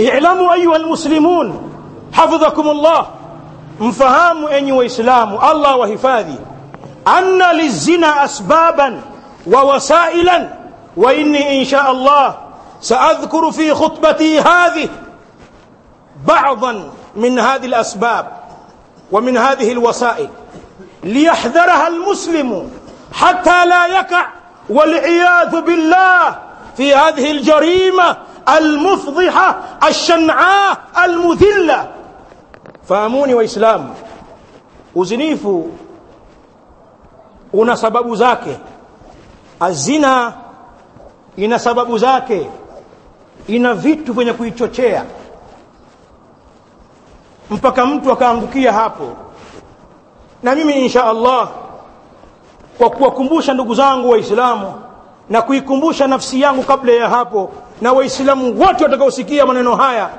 اعلموا أيها المسلمون حفظكم الله. مفهام أني واسلام الله وحفاظي. أن للزنا اسبابا ووسائلا وإني إن شاء الله سأذكر في خطبتي هذه بعضا من هذه الأسباب ومن هذه الوسائل. ليحذرها المسلم حتى لا يقع والعياذ بالله في هذه الجريمة almufdhiha alshanaa almudhilla fahamuni waislamu uzinifu una sababu zake azina ina sababu zake ina vitu vyenye kuichochea mpaka mtu akaangukia hapo na mimi insha Allah kwa kuwakumbusha ndugu zangu waislamu na kuikumbusha nafsi yangu kabla ya hapo na waislamu wote watakaosikia maneno haya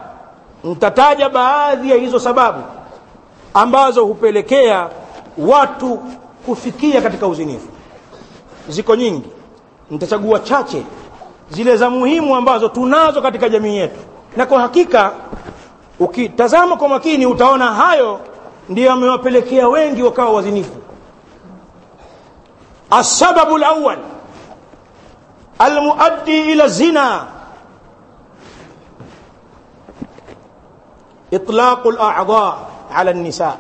mtataja baadhi ya hizo sababu ambazo hupelekea watu kufikia katika uzinifu. Ziko nyingi. Nitachagua chache zile za muhimu ambazo tunazo katika jamii yetu. Na kwa hakika ukitazama kwa makini utaona hayo ndiyo amewapelekea wengi wakawa wazinifu. Asababu lawali almuaddi ila zina. Itlaqu al-a'dha ala an-nisa.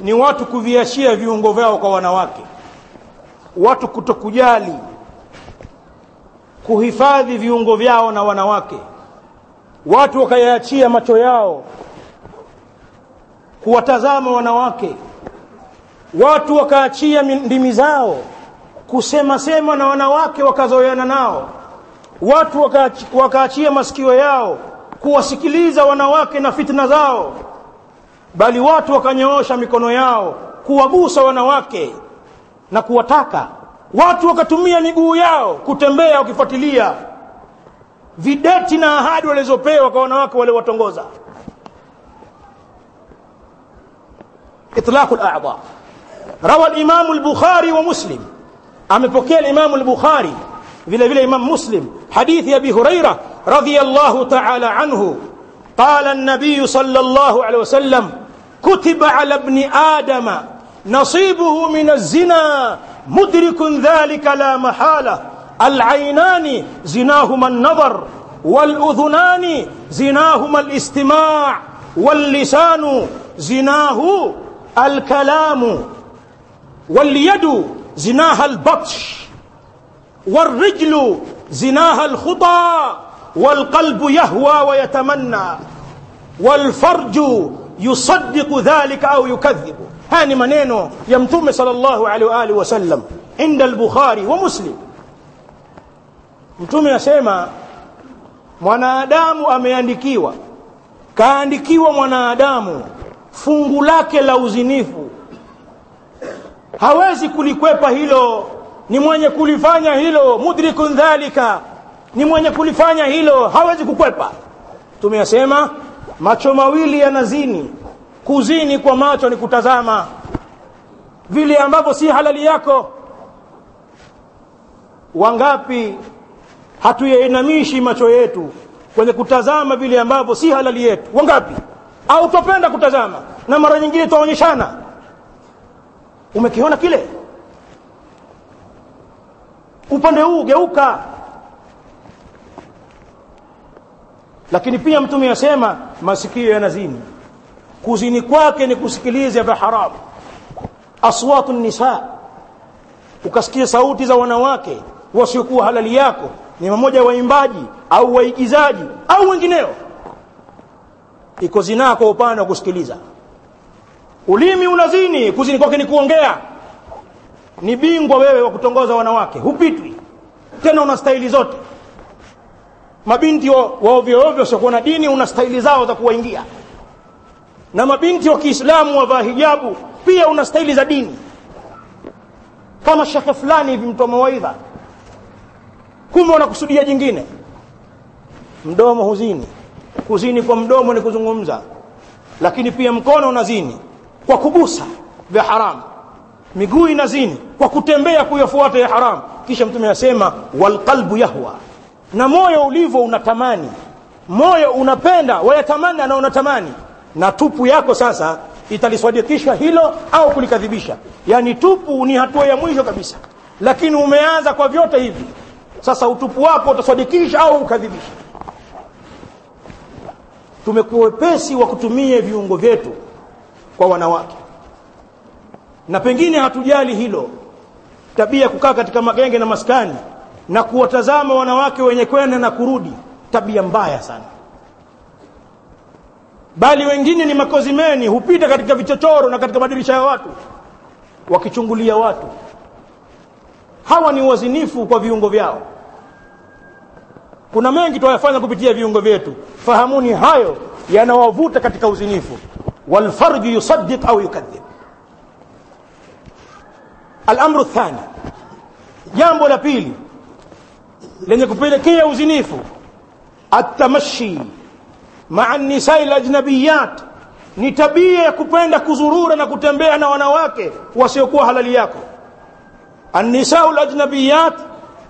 Ni watu kuviashia viungo vyao kwa wanawake. Watu kutokujali. Kuhifadhi viungo vyao na wanawake. Watu wakayaachia macho yao. Kuwatazama wanawake. Watu wakaachia ndimi zao kusema sema na wanawake wakazoeana nao. Watu wakaachia wakaachia masikio yao kuwasikiliza wanawake na fitna zao. Bali watu wakanyoosha mikono yao kuwagusa wanawake na kuwataka. Watu wakatumia miguu yao kutembea wakifuatilia videti na ahadi walizopewa kwa wanawake wale watongoza itlaqul a'dha. Rawa al-imam al-bukhari wa muslim amepokea al-imam al-bukhari vile vile imam muslim hadithi abi huraira radiyallahu ta'ala anhu النبي صلى الله عليه وسلم كتب على ابن آدم نصيبه من الزنا مدرك ذلك لا محالة. العينان زناهما النظر والأذنان زناهما الاستماع واللسان زناه الكلام واليد زناها البطش والرجل زناها الخطى والقلب يهوى ويتمنى والفرج يصدق ذلك أو يكذب. هاني منينو يمتم صلى الله عليه وآله وسلم عند البخاري ومسلم. mtume asema mwanadamu ameandikiwa kaandikiwa mwanadamu fungu lake la uzinifu hawezi kulikwepa hilo. Ni mwenye kulifanya hilo mudrikun dhalika. Ni mwenye kulifanya hilo hawezi kukwepa. Tumeyasema macho mawili yanazini kuzini kwa macho ni kutazama. Vile ambavyo si halali yako. Wangapi hatuyainamishi macho yetu kwenye kutazama vile ambavyo si halali yetu? Wangapi? Au twapenda kutazama. Na mara nyingine twaonyeshana umekiona kile? Upande huu geuka lakini pia mtume asema masikio yanazini kuzini kwake ni kusikiliza vya haramu. Aswatu nisa. Ukasikia sauti za wanawake wasiokuwa halali yako. Ni mmoja waimbaji au waigizaji au wengineo. Iko zinaa kwa upande wa kusikiliza ulimi unazini kuzini kwake ni kuongea. Ni bingwa wewe wa kutongoza wanawake hupitwi. Tena una staili zote. Mabinti wa, wa ovyo ovyo wasiokuwa na dini una staili zao za kuwaingia. Na mabinti wa Kiislamu wavaa hijabu pia una staili za dini. Kama shekhe fulani hivi mtoa mawaidha. Kumbe wanakusudia jingine. Mdomo huzini. Kuzini kwa mdomo ni kuzungumza. Lakini pia mkono unazini kwa kugusa vya haramu miguu inazini kwa kutembea kuyafuata ya haramu kisha mtume asema walqalbu yahwa na moyo ulivyo unatamani moyo unapenda wayatamani na unatamani na tupu yako sasa italiswadikisha hilo au kulikadhibisha. Yaani tupu ni hatua ya mwisho kabisa lakini umeanza kwa vyote hivi. Sasa utupu wako utaswadikisha au ukadhibisha? Tumekuwa wepesi wa kutumia viungo vyetu kwa wanawake. Na pengine hatujali hilo. Tabia kukaa katika magenge na maskani na kuwatazama wanawake wenye kwenda na kurudi tabia mbaya sana. Bali wengine ni makozimeni hupita katika vichochoro na katika madirisha ya watu wakichungulia watu. Hawa ni wazinifu kwa viungo vyao. Kuna mengi tunayafanya kupitia viungo vyetu. Fahamuni hayo yanawavuta katika uzinifu walfarju يصدق au يكذب. alamru الثاني jambo la pili lenye kupelekea uzinifu atamashi maa nisai lajnabiyat ni tabia ya kupenda kuzurura na kutembea na wanawake wasiokuwa halali yako. Annisau lajnabiyat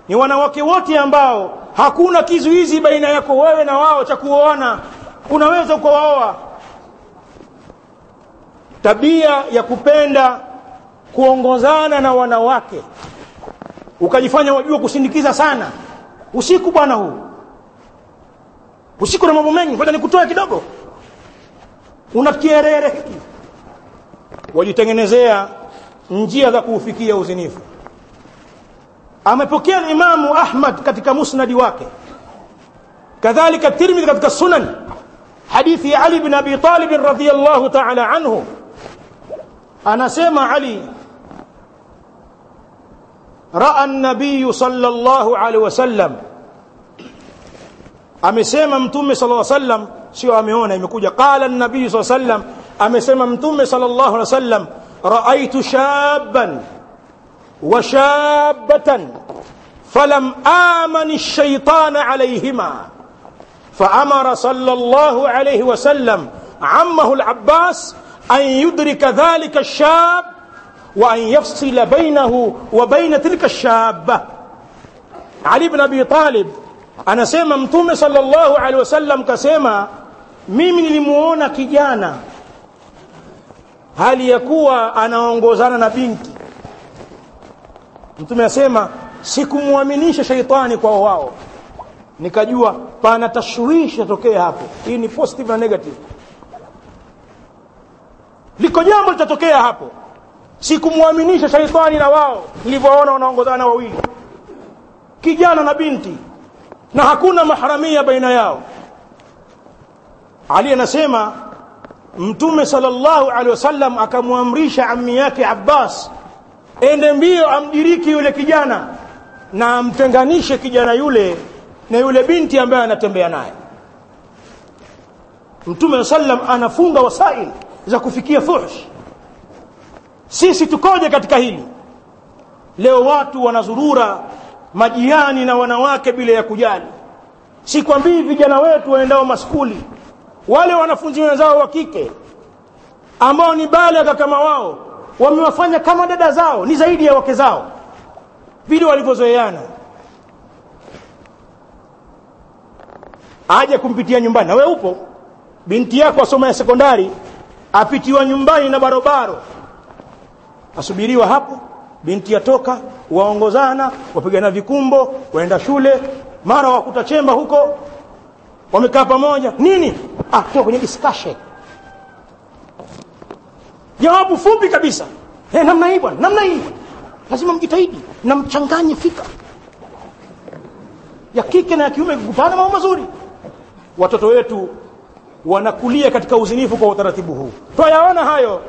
ni wanawake wote ambao hakuna kizuizi baina yako wewe na wao cha kuoana. Unaweza ukawaoa tabia ya kupenda kuongozana na wanawake ukajifanya wajua kusindikiza sana usiku bwana huu. Usiku na mambo mengi ngoja nikutoe kidogo. Una kierere hiki. Wajitengenezea njia za kuufikia uzinifu. Amepokea imamu ahmad katika musnadi wake. Kadhalika tirmidhi katika sunan hadithi ya ali bin abi talib radhiyallahu ta'ala anhu anasema ali raa an-nabiy sallallahu alaihi wasallam amesema mtume sallallahu alaihi wasallam sio ameona imekuja qala an-nabiy sallallahu alaihi wasallam amesema mtume sallallahu alaihi wasallam raaitu shabban wa shabbatan falam amani ash-shaytan alayhima فأمر صلى الله عليه وسلم عمه العباس an yudrika dhalika shab wa an yafsila bainahu wa baina tilka shaba. Ali bn Abi Talib anasema Mtume sallallahu alehi wasallam kasema, mimi nilimuona kijana hali ya kuwa anaongozana na binti. Mtume asema sikumwaminisha sheitani kwao wao, nikajua pana tashwishi yatokea hapo. Hii ni positive na negative liko jambo litatokea hapo. Sikumwaminisha shaitani na wao nilivyoona wanaongozana wawili. Kijana na binti na hakuna maharamia baina yao. Ali anasema mtume sallallahu alaihi wasallam akamwamrisha ammi yake abbas ende mbio amdiriki yule kijana na amtenganishe kijana yule na yule binti ambaye anatembea naye. Mtume sallam anafunga wasail za kufikia fuhsh. Sisi tukoje katika hili? Leo watu wanazurura majiani na wanawake bila ya kujali. Sikwambii vijana wetu waendao maskuli wale wanafunzi wenzao wa kike ambao ni balagha kama wao wamewafanya kama dada zao ni zaidi ya wake zao. Vile walivyozoeana. Aje kumpitia nyumbani. Na we upo? Binti yako asoma ya sekondari apitiwa nyumbani na barobaro. Asubiriwa hapo binti yatoka waongozana wapigana vikumbo waenda shule mara wakuta chemba huko. Wamekaa pamoja. Nini? Ah kwenye discussion. Jawabu fupi kabisa. Hey, namna hii bwana namna hii. Lazima mjitahidi na mchanganye fika ya kike na ya kiume kukutana mambo mazuri. Watoto wetu wanakulia katika uzinifu kwa utaratibu huu. Twayaona hayo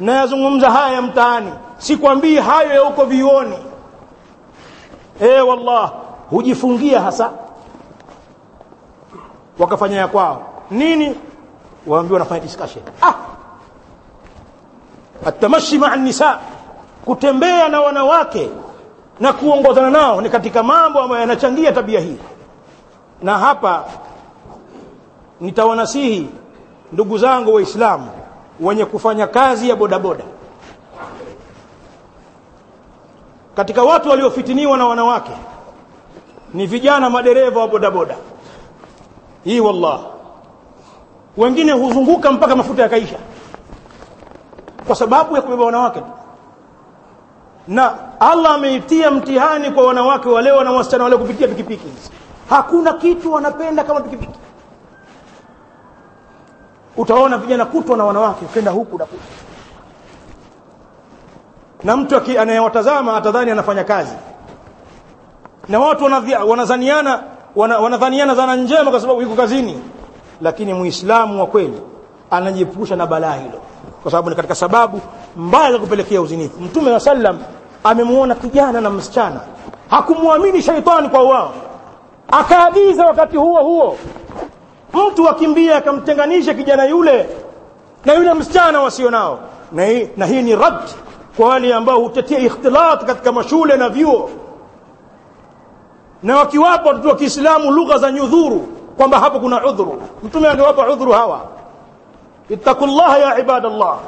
nayazungumza haya ya mtaani. Sikwambii hayo ya huko vioni. E wallah hujifungia hasa. Wakafanya ya kwao. Nini? Waambiwa wanafanya discussion. Ah! Atamashi maa nisa. Kutembea na wanawake na kuongozana nao ni katika mambo ambayo yanachangia tabia hii. Na hapa nitawanasihi ndugu zangu waislamu wenye kufanya kazi ya bodaboda. Katika watu waliofitiniwa na wanawake ni vijana madereva wa bodaboda. Hii wallah. Wengine huzunguka mpaka mafuta yakaisha. Kwa sababu ya kubeba wanawake tu. Na Allah ameitia mtihani kwa wanawake wale na wasichana wale kupitia pikipiki. Hakuna kitu wanapenda kama pikipiki utaona vijana kutwa na wanawake kwenda huku na huku na mtu anayewatazama atadhani anafanya kazi. Na watu wanadhaniana wana, wanadhaniana dhana njema kwa sababu yuko kazini. Lakini muislamu wa kweli anajiepusha na balaa hilo. Kwa sababu ni katika sababu mbaya za kupelekea uzinifu. Mtume wa sallam amemuona kijana na msichana. Hakumwamini shaitani kwa wao. Akaagiza wakati huo huo mtu akimbia akamtenganisha kijana yule na yule msichana wasio nao. Na hii, na hii ni rad kwa wale ambao hutetea ikhtilat katika mashule na vyuo. Na wakiwapa watoto wa Kiislamu lugha za nyudhuru kwamba hapo kuna udhuru. Mtume angewapa udhuru hawa. Ittaqullaha ya ibadallah